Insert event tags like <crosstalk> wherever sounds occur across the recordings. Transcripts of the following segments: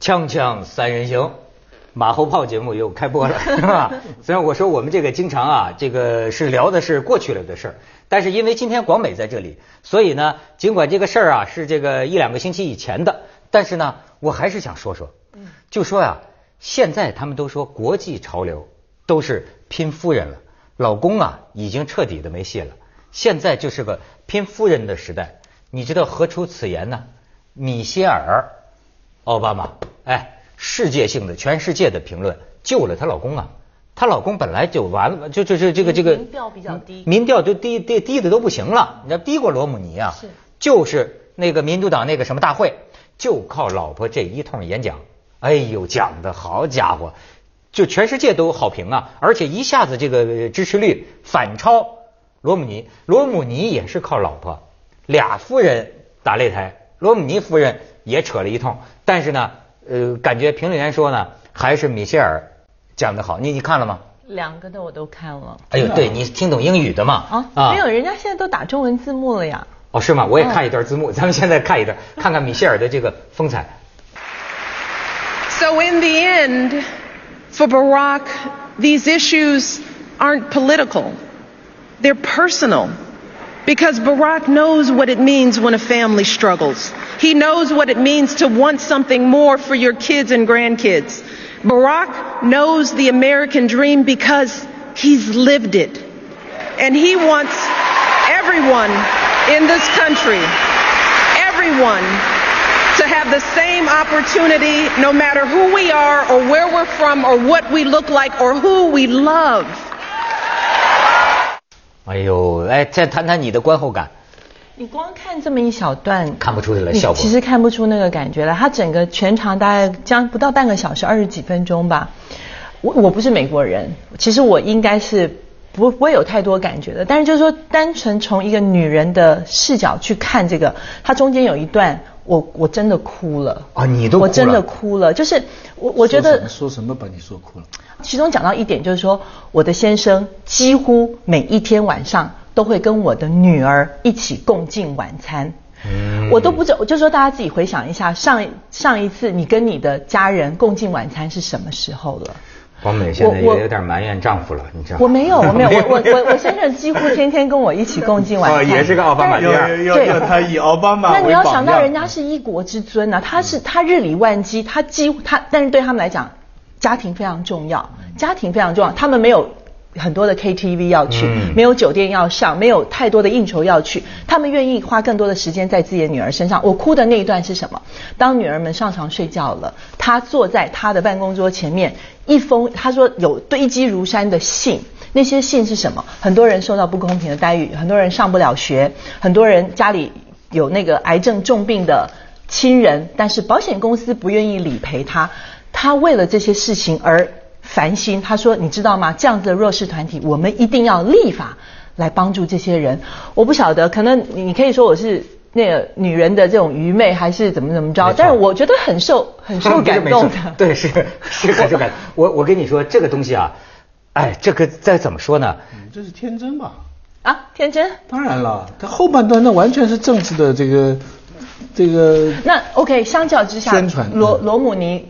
锵锵三人行，马后炮节目又开播了，<laughs> 是吧？虽然我说我们这个经常啊，这个是聊的是过去了的事儿，但是因为今天广美在这里，所以呢，尽管这个事儿啊是这个一两个星期以前的，但是呢，我还是想说说，就说呀、现在他们都说国际潮流都是拼夫人了，老公啊已经彻底的没戏了，现在就是个拼夫人的时代。你知道何出此言呢？米歇尔奥巴马，哎，世界性的、全世界的评论救了她老公啊！她老公本来就完了，就就就这个这个民调比较低民调就低低低的都不行了，你知道低过罗姆尼啊？是就是那个民主党那个什么大会，就靠老婆这一通演讲，哎呦，讲的好家伙，就全世界都好评啊，而且一下子这个支持率反超罗姆尼，罗姆尼也是靠老婆，俩夫人打擂台，罗姆尼夫人也扯了一通，但是呢，呃，感觉评论员说呢，还是米歇尔讲的好，你你看了吗？两个的我都看了。哎呦，对你听懂英语的嘛？啊，没有，人家现在都打中文字幕了呀。哦，是吗？我也看一段字幕，<laughs> 咱们现在看一段，看看米歇尔的这个风采。So, in the end, for Barack, these issues aren't political, they're personal. Because Barack knows what it means when a family struggles. He knows what it means to want something more for your kids and grandkids. Barack knows the American dream because he's lived it. And he wants everyone in this country, everyone, to have the same opportunity no matter who we are or where we're from or what we look like or who we love. 哎呦，哎，再谈谈你的观后感，你光看这么一小段，看不出来你效果。其实看不出那个感觉来。它整个全长大概将不到半个小时，二十几分钟吧。我我不是美国人，其实我应该是不不会有太多感觉的。但是就是说，单纯从一个女人的视角去看这个，它中间有一段，我我真的哭了。啊你都哭了我真的哭了。就是我我觉得说什么把你说哭了？其中讲到一点，就是说我的先生几乎每一天晚上都会跟我的女儿一起共进晚餐。嗯我都不知道，我就说大家自己回想一下，上上一次你跟你的家人共进晚餐是什么时候了？黄美现在也有点埋怨丈夫了，你知道吗？我没有，我没有，<laughs> 我我我我先生几乎天天跟我一起共进晚餐。哦也是个奥巴马但第二要对要他以奥巴马那你要想到人家是一国之尊啊，他是他日理万机，他几乎他，但是对他们来讲，家庭非常重要，家庭非常重要，他们没有。很多的 KTV 要去，嗯没有酒店要上，没有太多的应酬要去，他们愿意花更多的时间在自己的女儿身上。我哭的那一段是什么？当女儿们上床睡觉了，他坐在他的办公桌前面，一封他说有堆积如山的信，那些信是什么？很多人受到不公平的待遇，很多人上不了学，很多人家里有那个癌症重病的亲人，但是保险公司不愿意理赔他，他为了这些事情而烦心。他说：“你知道吗？这样子的弱势团体，我们一定要立法来帮助这些人。”我不晓得，可能你可以说我是。那个女人的这种愚昧，还是怎么怎么着但是我觉得很受很受 <laughs> 感动的。<laughs> 对，是是很受感动。<laughs> 我我跟你说，这个东西啊，哎，这个再怎么说呢？嗯这是天真吧？啊，天真。当然了，他后半段那完全是政治的这个这个那 OK，相较之下，宣传罗嗯罗姆尼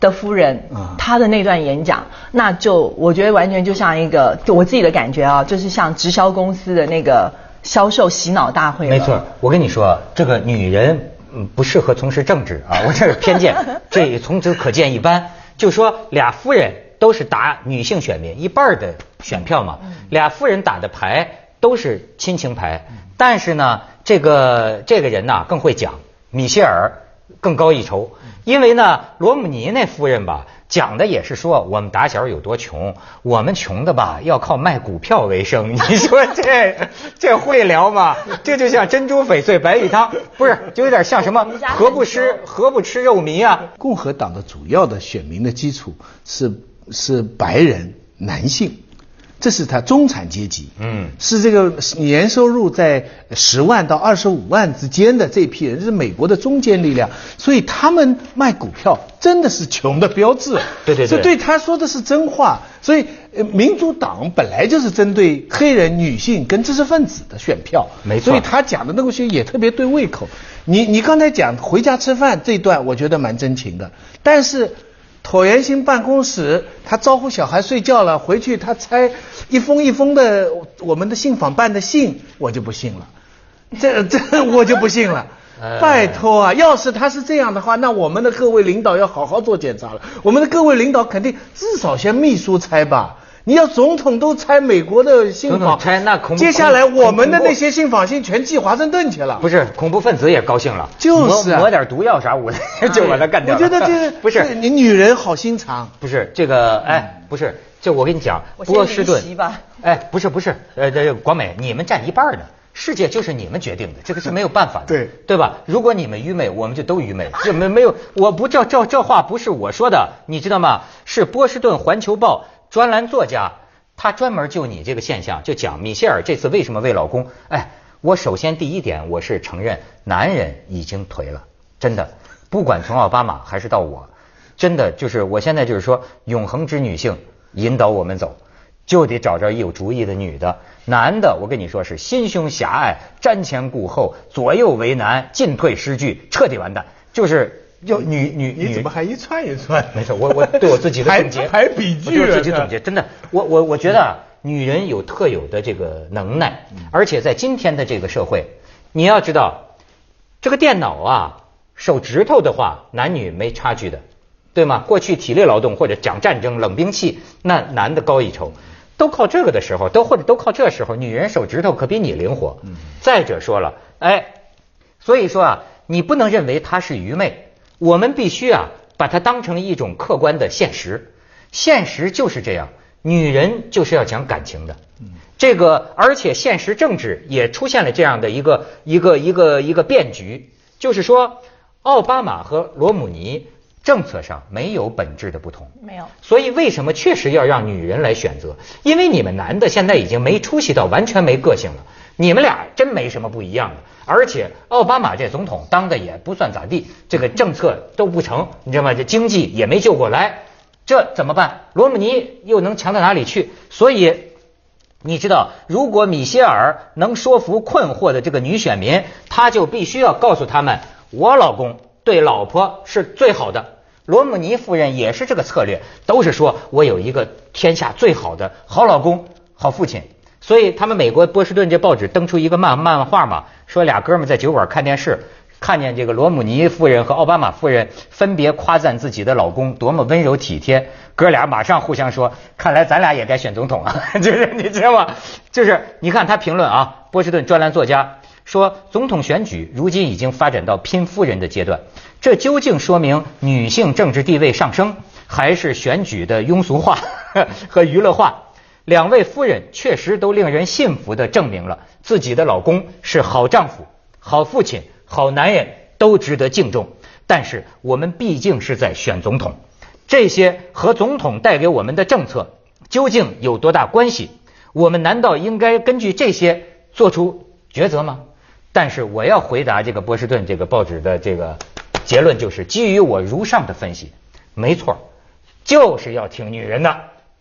的夫人，啊她的那段演讲，那就我觉得完全就像一个，就我自己的感觉啊，就是像直销公司的那个销售洗脑大会。没错，我跟你说，这个女人嗯不适合从事政治啊，<laughs> 我这是偏见，这从此可见一斑。就说俩夫人都是打女性选民一半的选票嘛，俩夫人打的牌都是亲情牌，但是呢，这个这个人呐更会讲，米歇尔更高一筹，因为呢，罗姆尼那夫人吧。讲的也是说我们打小有多穷，我们穷的吧要靠卖股票为生。<laughs> 你说这这会聊吗？这就像珍珠翡翠白玉汤，不是就有点像什么何不吃何不吃肉糜啊？共和党的主要的选民的基础是是白人男性，这是他中产阶级，嗯是这个年收入在十万到二十五万之间的这批人，这是美国的中坚力量，所以他们卖股票真的是穷的标志。对对对这对他说的是真话。所以，呃民主党本来就是针对黑人、女性跟知识分子的选票，没错所以他讲的那个些也特别对胃口。你你刚才讲回家吃饭这一段，我觉得蛮真情的，但是。椭圆形办公室，他招呼小孩睡觉了，回去他拆一封一封的我们的信访办的信，我就不信了，这这我就不信了。哎拜托啊！要是他是这样的话，那我们的各位领导要好好做检查了。我们的各位领导肯定至少先秘书拆吧。你要总统都拆美国的信总统访，拆那恐怖接下来我们的那些信访信全寄华盛顿去了。不是恐怖分子也高兴了，就是啊抹抹点毒药啥我 <laughs> 就把他干掉了。我觉得这 <laughs> 不是你女人好心肠。不是这个，哎，不是，就我跟你讲，波士顿席吧，哎，不是不是，呃，这广美，你们占一半呢，世界就是你们决定的，这个是没有办法的，对对吧？如果你们愚昧，我们就都愚昧，这没没有，我不这这这话不是我说的，你知道吗？是波士顿环球报专栏作家，他专门就你这个现象，就讲米歇尔这次为什么为老公，哎，我首先第一点，我是承认男人已经颓了，真的，不管从奥巴马还是到我。真的就是我现在就是说，永恒之女性引导我们走，就得找着有主意的女的。男的，我跟你说是心胸狭隘、瞻前顾后、左右为难、进退失据，彻底完蛋。就是就女女你怎么，还一串一串？没事，我我对我自己的总结，还比句我自己总结，真的，我我我觉得啊，女人有特有的这个能耐，而且在今天的这个社会，你要知道，这个电脑啊，手指头的话，男女没差距的，对吗？过去体力劳动或者讲战争、冷兵器，那男的高一筹。都靠这个的时候，都或者都靠这时候，女人手指头可比你灵活。再者说了，哎，所以说啊，你不能认为她是愚昧，我们必须啊把它当成一种客观的现实。现实就是这样，女人就是要讲感情的。这个，而且现实政治也出现了这样的一个一个一个一个变局，就是说，奥巴马和罗姆尼政策上没有本质的不同。没有。所以为什么确实要让女人来选择？因为你们男的现在已经没出息到完全没个性了，你们俩真没什么不一样的。而且奥巴马这总统当的也不算咋地，这个政策都不成，你知道吗？这经济也没救过来，这怎么办？罗姆尼又能强到哪里去？所以。你知道，如果米歇尔能说服困惑的这个女选民，他就必须要告诉他们，我老公对老婆是最好的。罗姆尼夫人也是这个策略，都是说我有一个天下最好的好老公、好父亲。所以他们美国波士顿这报纸登出一个漫漫画嘛，说俩哥们在酒馆看电视，看见这个罗姆尼夫人和奥巴马夫人分别夸赞自己的老公多么温柔体贴，哥俩马上互相说，看来咱俩也该选总统啊，<laughs> 就是你知道吗？就是你看他评论啊，波士顿专栏作家说，总统选举如今已经发展到拼夫人的阶段，这究竟说明女性政治地位上升，还是选举的庸俗化 <laughs> 和娱乐化？两位夫人确实都令人信服地证明了自己的老公是好丈夫、好父亲、好男人，都值得敬重。但是我们毕竟是在选总统，这些和总统带给我们的政策究竟有多大关系？我们难道应该根据这些做出抉择吗？但是我要回答这个波士顿这个报纸的这个结论，就是基于我如上的分析，没错，就是要听女人的。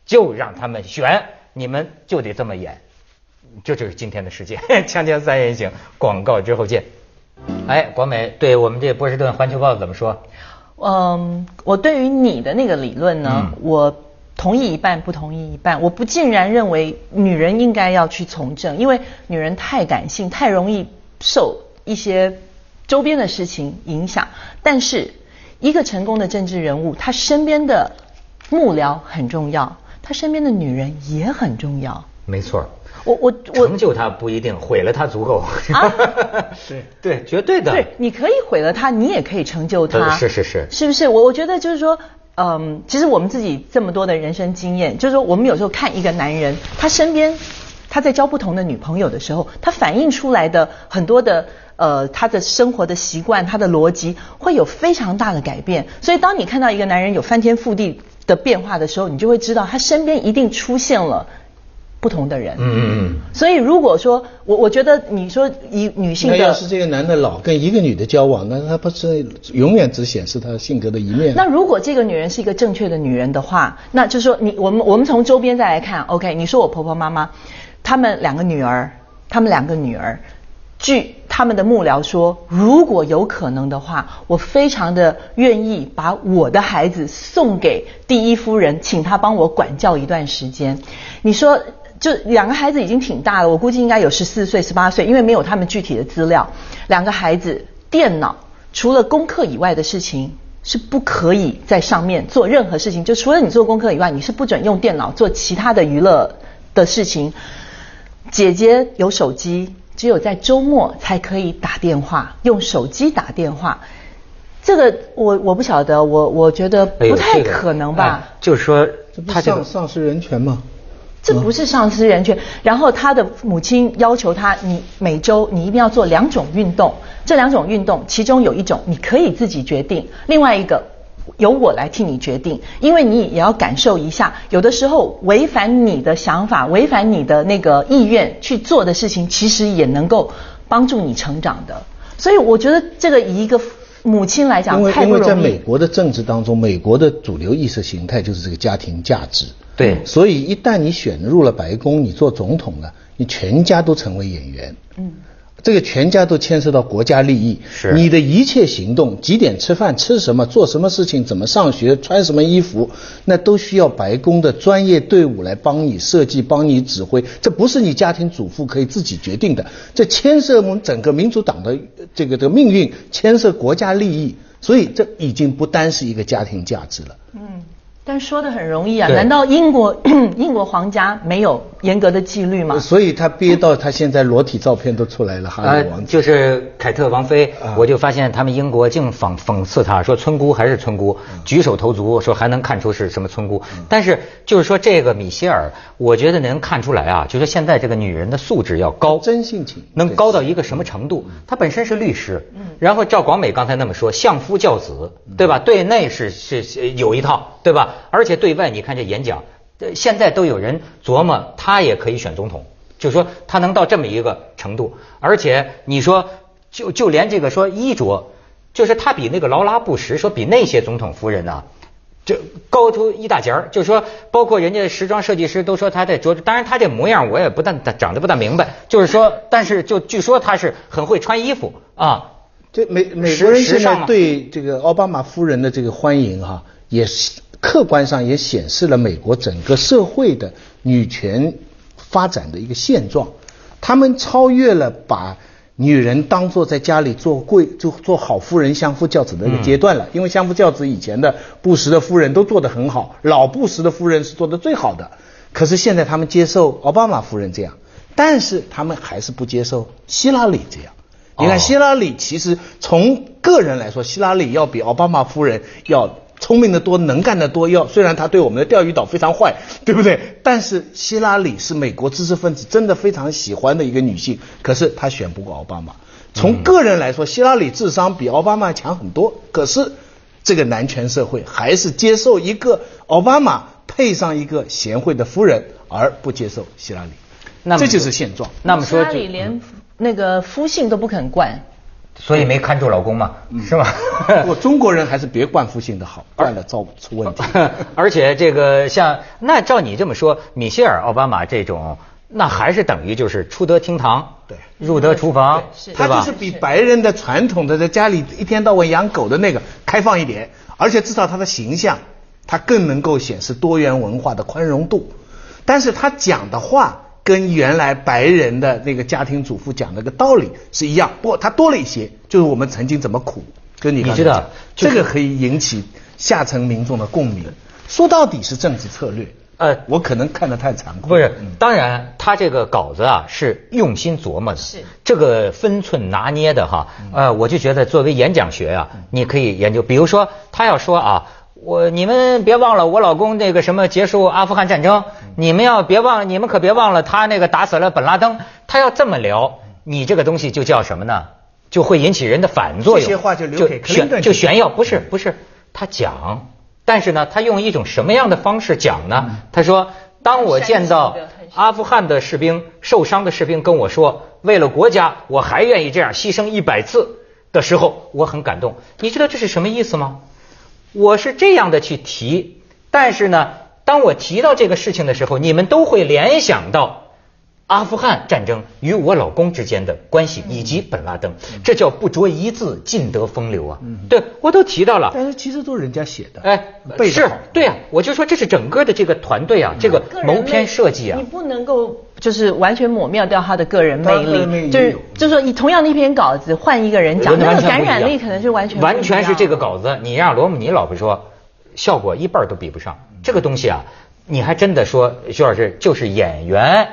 就让他们选，你们就得这么演，这就是今天的世界。<laughs> 锵锵三人行，广告之后见。哎，广美对我们这波士顿环球报怎么说？嗯，我对于你的那个理论呢，嗯我同意一半，不同意一半。我不尽然认为女人应该要去从政，因为女人太感性，太容易受一些周边的事情影响。但是，一个成功的政治人物，他身边的幕僚很重要，他身边的女人也很重要。没错，我我我成就他不一定，毁了他足够。啊 <laughs> 对对，绝对的。对，你可以毁了他，你也可以成就他。呃是是是是不是？我我觉得就是说，嗯，其实我们自己这么多的人生经验，就是说，我们有时候看一个男人，他身边他在交不同的女朋友的时候，他反映出来的很多的呃他的生活的习惯，他的逻辑会有非常大的改变。所以，当你看到一个男人有翻天覆地的变化的时候，你就会知道他身边一定出现了。不同的人。嗯嗯嗯。所以如果说我我觉得你说一女性的，那要是这个男的老跟一个女的交往，那他不是永远只显示他性格的一面？那如果这个女人是一个正确的女人的话，那就是说你我们我们从周边再来看，OK？你说我婆婆妈妈，她们两个女儿，她们两个女儿。据他们的幕僚说，如果有可能的话，我非常的愿意把我的孩子送给第一夫人，请她帮我管教一段时间。你说，就两个孩子已经挺大了，我估计应该有十四岁、十八岁，因为没有他们具体的资料。两个孩子，电脑除了功课以外的事情是不可以在上面做任何事情，就除了你做功课以外，你是不准用电脑做其他的娱乐的事情。姐姐有手机。只有在周末才可以打电话，用手机打电话。这个我我不晓得，我我觉得不太可能吧。就是说，他丧丧失人权吗？这不是丧失人权。然后他的母亲要求他，你每周你一定要做两种运动，这两种运动其中有一种你可以自己决定，另外一个。由我来替你决定，因为你也要感受一下，有的时候违反你的想法、违反你的那个意愿去做的事情，其实也能够帮助你成长的。所以我觉得这个以一个母亲来讲，太不容易。因为在美国的政治当中，美国的主流意识形态就是这个家庭价值。对。所以一旦你选入了白宫，你做总统了，你全家都成为演员。嗯。这个全家都牵涉到国家利益，是你的一切行动，几点吃饭，吃什么，做什么事情，怎么上学，穿什么衣服，那都需要白宫的专业队伍来帮你设计，帮你指挥。这不是你家庭主妇可以自己决定的，这牵涉我们整个民主党的这个的命运，牵涉国家利益，所以这已经不单是一个家庭价值了。嗯。但说的很容易啊，难道英国 <coughs> 英国皇家没有严格的纪律吗？所以他憋到他现在裸体照片都出来了，哈里王就是凯特王妃，我就发现他们英国竟讽讽刺他说村姑还是村姑，举手投足说还能看出是什么村姑。但是就是说这个米歇尔，我觉得能看出来啊，就是现在这个女人的素质要高，真性情能高到一个什么程度？她本身是律师，然后赵广美刚才那么说相夫教子，对吧？对内是是有一套，对吧？而且对外，你看这演讲，现在都有人琢磨，他也可以选总统，就说他能到这么一个程度。而且你说，就就连这个说衣着，就是他比那个劳拉布什说比那些总统夫人呢，就高出一大截儿。就是说，包括人家时装设计师都说他在着，当然他这模样我也不但长得不大明白，就是说，但是就据说他是很会穿衣服啊。这美美国人现在对这个奥巴马夫人的这个欢迎哈，也是。客观上也显示了美国整个社会的女权发展的一个现状，他们超越了把女人当做在家里做贵就做好夫人相夫教子的一个阶段了。因为相夫教子以前的布什的夫人都做得很好，老布什的夫人是做得最好的。可是现在他们接受奥巴马夫人这样，但是他们还是不接受希拉里这样。你看希拉里其实从个人来说，希拉里要比奥巴马夫人要。聪明的多，能干的多。要虽然他对我们的钓鱼岛非常坏，对不对？但是希拉里是美国知识分子真的非常喜欢的一个女性。可是她选不过奥巴马。从个人来说，希拉里智商比奥巴马强很多。可是这个男权社会还是接受一个奥巴马配上一个贤惠的夫人，而不接受希拉里。那这就是现状。那么说，希拉里连那个夫姓都不肯冠。所以没看住老公嘛，是吧？我 <laughs> 中国人还是别惯夫性的好，惯了造出问题。<laughs> 而且这个像那照你这么说，米歇尔奥巴马这种，那还是等于就是出得厅堂，对，入得厨房，他就是比白人的传统的在家里一天到晚养狗的那个开放一点，而且至少他的形象，他更能够显示多元文化的宽容度。但是他讲的话。跟原来白人的那个家庭主妇讲那个道理是一样，不过他多了一些，就是我们曾经怎么苦，就你知道，这个可以引起下层民众的共鸣。说到底是政治策略，呃，我可能看得太残酷。不是，当然他这个稿子啊是用心琢磨的，是这个分寸拿捏的哈。呃，我就觉得作为演讲学啊，你可以研究，比如说他要说啊。我你们别忘了，我老公那个什么结束阿富汗战争，你们要别忘，你们可别忘了他那个打死了本拉登。他要这么聊，你这个东西就叫什么呢？就会引起人的反作用。这些话就留给炫就炫耀，不是不是，他讲，但是呢，他用一种什么样的方式讲呢？他说，当我见到阿富汗的士兵受伤的士兵跟我说，为了国家，我还愿意这样牺牲一百次的时候，我很感动。你知道这是什么意思吗？我是这样的去提，但是呢，当我提到这个事情的时候，你们都会联想到。阿富汗战争与我老公之间的关系，以及本拉登，这叫不着一字尽得风流啊！对我都提到了，但是其实都是人家写的，哎，是对啊，我就说这是整个的这个团队啊，这个谋篇设计啊。你，不能够就是完全抹灭掉他的个人魅力，就是就是说，你同样的一篇稿子换一个人讲，完那个感染力可能是完全完全是这个稿子，你让罗姆尼老婆说，效果一半都比不上。这个东西啊，你还真的说，徐老师就是演员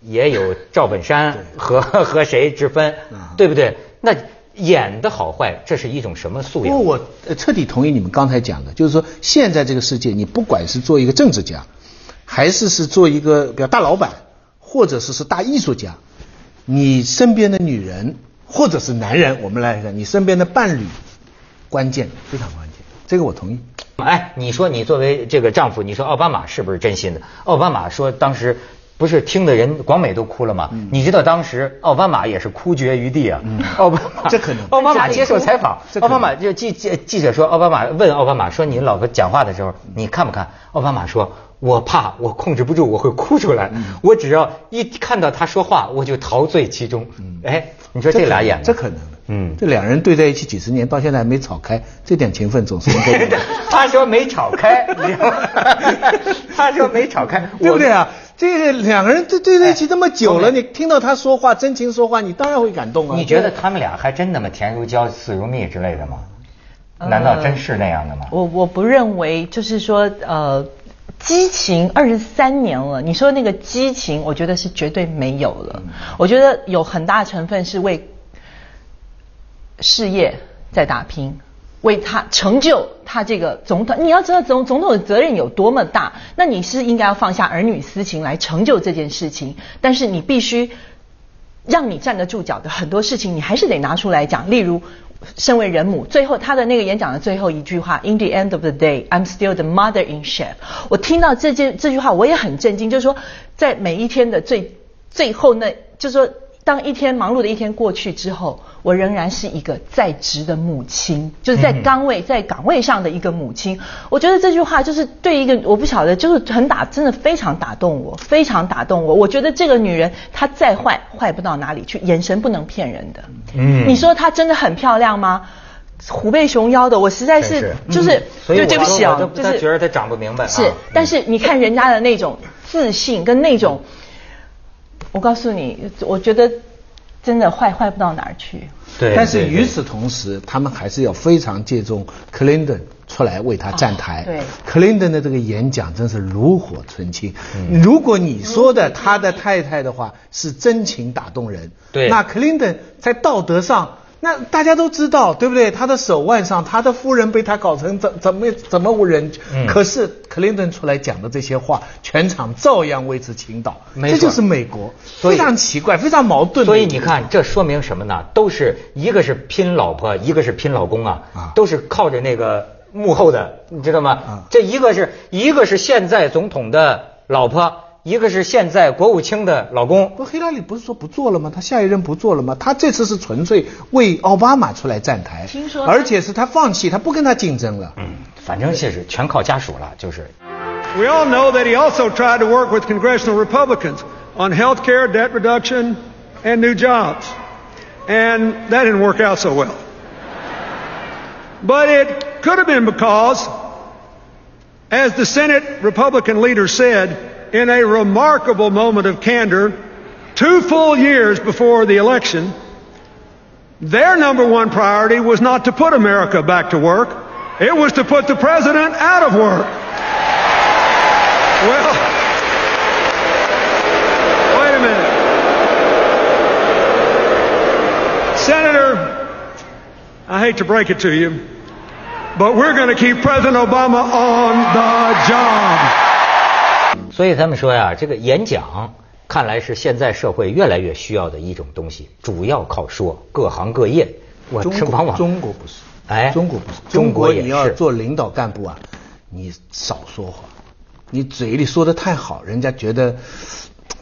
也有赵本山和 <laughs> 和谁之分，对不对？那演的好坏，这是一种什么素养？我呃彻底同意你们刚才讲的，就是说现在这个世界，你不管是做一个政治家，还是是做一个比较大老板，或者是是大艺术家，你身边的女人或者是男人，我们来看你身边的伴侣，关键非常关键，这个我同意。哎，你说你作为这个丈夫，你说奥巴马是不是真心的？奥巴马说当时不是听的人广美都哭了吗？你知道当时奥巴马也是哭绝于地啊。<laughs> 奥巴马这可能奥巴马接受采访，奥巴马就记记记者说，奥巴马问奥巴马说：“你老婆讲话的时候，你看不看？”奥巴马说：“我怕我控制不住，我会哭出来。我只要一看到他说话，我就陶醉其中。”哎，你说这俩演的这可能的，嗯这两人对在一起几十年，到现在还没吵开，这点情分总是应该有的。<laughs> 他说没吵开，你知道吗 <laughs> 他说没吵开，对不对啊？这个两个人对对在一起这么久了，哎你听到他说话真情说话，你当然会感动啊。你觉得他们俩还真那么甜如胶似如蜜之类的吗？难道真是那样的吗？我我不认为，就是说，呃，激情二十三年了，你说那个激情，我觉得是绝对没有了。我觉得有很大成分是为事业在打拼。为他成就他这个总统，你要知道总总统的责任有多么大，那你是应该要放下儿女私情来成就这件事情，但是你必须让你站得住脚的很多事情，你还是得拿出来讲。例如，身为人母，最后他的那个演讲的最后一句话：“In the end of the day, I'm still the mother in chef。”我听到这件这句话，我也很震惊，就是说，在每一天的最最后那，就是说，当一天忙碌的一天过去之后，我仍然是一个在职的母亲，就是在岗位、在岗位上的一个母亲。我觉得这句话就是对一个我不晓得，就是很打，真的非常打动我，非常打动我。我觉得这个女人她再坏，坏不到哪里去，眼神不能骗人的。嗯你说她真的很漂亮吗？虎背熊腰的，我实在是是就是，所以就对不起啊我，就是他觉得她长不明白啊是，但是你看人家的那种自信跟那种，我告诉你，我觉得真的坏坏不到哪儿去。对，但是与此同时，他们还是要非常借重克林顿出来为他站台。啊对克林顿的这个演讲真是炉火纯青。嗯如果你说的他的太太的话是真情打动人，对那克林顿在道德上。那大家都知道，对不对？他的手腕上，他的夫人被他搞成怎怎么怎么无人？嗯可是克林顿出来讲的这些话，全场照样为之倾倒。这就是美国，非常奇怪，非常矛盾。所以你看，这说明什么呢？都是一个是拼老婆，一个是拼老公啊，啊都是靠着那个幕后的，你知道吗？啊这一个是一个是现在总统的老婆，一个是现在国务卿的老公。不，希拉里不是说不做了吗？他下一任不做了吗？他这次是纯粹为奥巴马出来站台，听说而且是他放弃，他不跟他竞争了。嗯，反正是全靠家属了，就是。We all know that he also tried to work with congressional Republicans on health care, debt reduction, and new jobs. And that didn't work out so well. But it could have been because, as the Senate Republican leader said, in a remarkable moment of candor, two full years before the election, their number one priority was not to put America back to work, it was to put the president out of work. Well, wait a minute. Senator, I hate to break it to you, but we're going to keep President Obama on the job. 所以他们说呀，这个演讲看来是现在社会越来越需要的一种东西，主要靠说，各行各业，我中国这往往中国不是，哎中国不是，中中国国也是。你要做领导干部啊，你少说话，你嘴里说的太好，人家觉得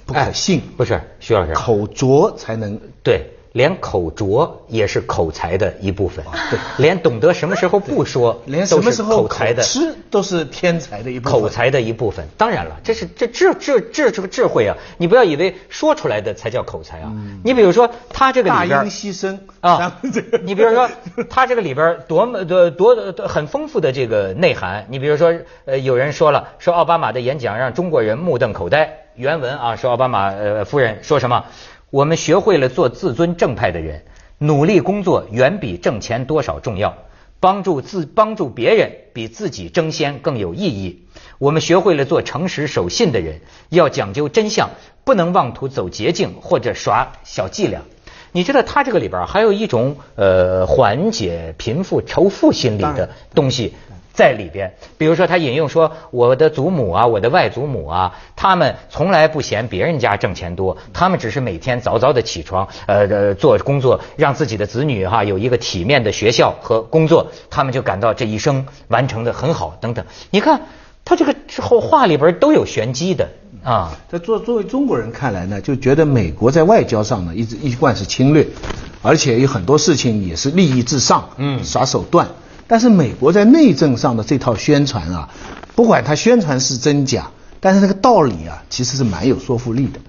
不可信。哎不是徐老师，口拙才能对，连口拙也是口才的一部分。对，连懂得什么时候不说，连什么时候口才的吃都是天才的一部分。口才的一部分。当然了，这是这智智智这个智慧啊！你不要以为说出来的才叫口才啊。你比如说他这个大里边音希声啊你比如说他这个里边多么多多多很丰富的这个内涵。你比如说，呃，有人说了，说奥巴马的演讲让中国人目瞪口呆。原文啊，说奥巴马呃夫人说什么？我们学会了做自尊正派的人，努力工作远比挣钱多少重要。帮助自帮助别人比自己争先更有意义。我们学会了做诚实守信的人，要讲究真相，不能妄图走捷径或者耍小伎俩。你知道他这个里边还有一种呃缓解贫富仇富心理的东西。在里边，比如说他引用说，我的祖母啊，我的外祖母啊，他们从来不嫌别人家挣钱多，他们只是每天早早的起床，呃呃做工作，让自己的子女哈、有一个体面的学校和工作，他们就感到这一生完成的很好等等。你看他这个之后话里边都有玄机的啊，在作作为中国人看来呢，就觉得美国在外交上呢一直一贯是侵略，而且有很多事情也是利益至上，嗯耍手段。但是美国在内政上的这套宣传啊，不管它宣传是真假，但是那个道理啊，其实是蛮有说服力的，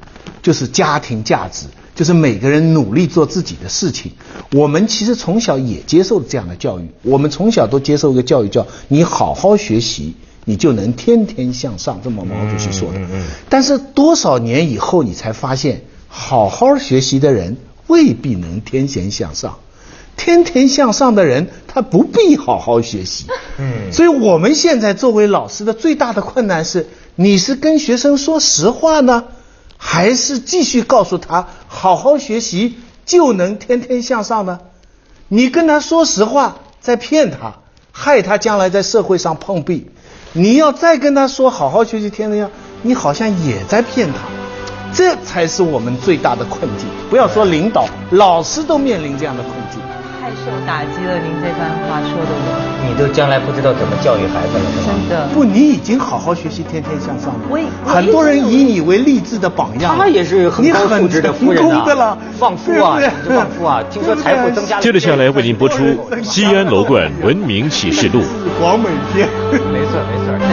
就是家庭价值，就是每个人努力做自己的事情。我们其实从小也接受这样的教育，我们从小都接受一个教育叫你好好学习。你就能天天向上，这么毛主席说的。但是多少年以后，你才发现，好好学习的人未必能天天向上。天天向上的人，他不必好好学习。嗯，所以我们现在作为老师的最大的困难是，你是跟学生说实话呢，还是继续告诉他好好学习就能天天向上呢？你跟他说实话，在骗他，害他将来在社会上碰壁。你要再跟他说好好学习天天向，你好像也在骗他。这才是我们最大的困境。不要说领导，老师都面临这样的困境。太受打击了，您这番话说的我你都将来不知道怎么教育孩子了，是吧？真的。不，你已经好好学习，天天向上了。我也很多人以你为励志的榜样。他也是很你高素质的夫人的了，放夫啊，放夫啊！<laughs> 听说财富增加了。接着下来为您播出《西安楼冠文明启示录》。广美篇。没错没错。